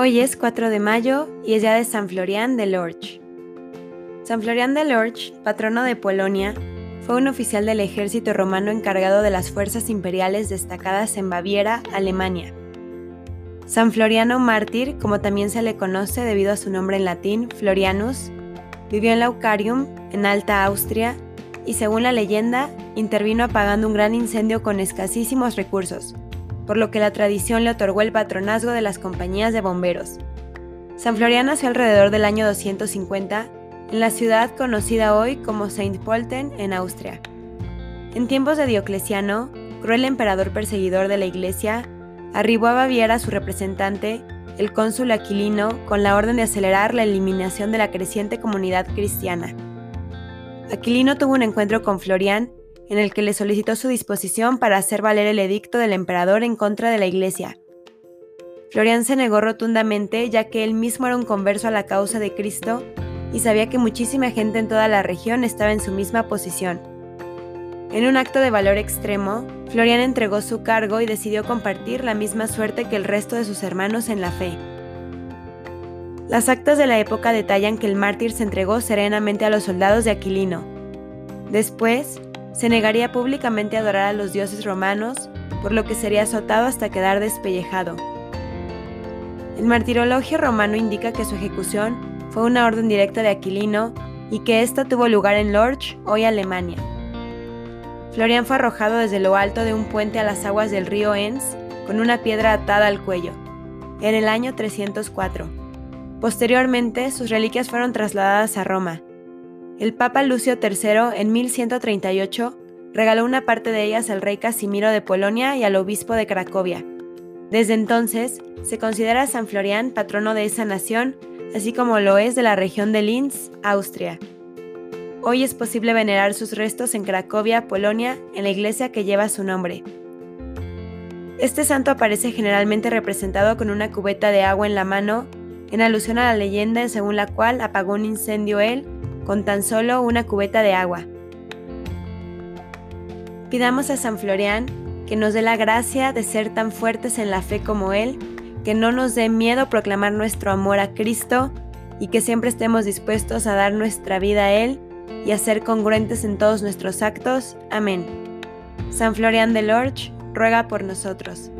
Hoy es 4 de mayo y es día de San Florian de Lorch. San Florian de Lorch, patrono de Polonia, fue un oficial del ejército romano encargado de las fuerzas imperiales destacadas en Baviera, Alemania. San Floriano mártir, como también se le conoce debido a su nombre en latín, Florianus, vivió en Laucarium, en Alta Austria, y según la leyenda, intervino apagando un gran incendio con escasísimos recursos, por lo que la tradición le otorgó el patronazgo de las compañías de bomberos. San Florian nació alrededor del año 250 en la ciudad conocida hoy como Saint Polten en Austria. En tiempos de Diocleciano, cruel emperador perseguidor de la iglesia, arribó a Baviera su representante, el cónsul Aquilino, con la orden de acelerar la eliminación de la creciente comunidad cristiana. Aquilino tuvo un encuentro con Florian en el que le solicitó su disposición para hacer valer el edicto del emperador en contra de la Iglesia. Florian se negó rotundamente ya que él mismo era un converso a la causa de Cristo y sabía que muchísima gente en toda la región estaba en su misma posición. En un acto de valor extremo, Florian entregó su cargo y decidió compartir la misma suerte que el resto de sus hermanos en la fe. Las actas de la época detallan que el mártir se entregó serenamente a los soldados de Aquilino. Después, se negaría públicamente a adorar a los dioses romanos, por lo que sería azotado hasta quedar despellejado. El martirologio romano indica que su ejecución fue una orden directa de Aquilino y que ésta tuvo lugar en Lorch, hoy Alemania. Florian fue arrojado desde lo alto de un puente a las aguas del río Enns con una piedra atada al cuello, en el año 304. Posteriormente, sus reliquias fueron trasladadas a Roma, el Papa Lucio III en 1138 regaló una parte de ellas al rey Casimiro de Polonia y al obispo de Cracovia. Desde entonces, se considera San Florian patrono de esa nación, así como lo es de la región de Linz, Austria. Hoy es posible venerar sus restos en Cracovia, Polonia, en la iglesia que lleva su nombre. Este santo aparece generalmente representado con una cubeta de agua en la mano, en alusión a la leyenda según la cual apagó un incendio él con tan solo una cubeta de agua. Pidamos a San Florian que nos dé la gracia de ser tan fuertes en la fe como Él, que no nos dé miedo proclamar nuestro amor a Cristo y que siempre estemos dispuestos a dar nuestra vida a Él y a ser congruentes en todos nuestros actos. Amén. San Florian de Lorch, ruega por nosotros.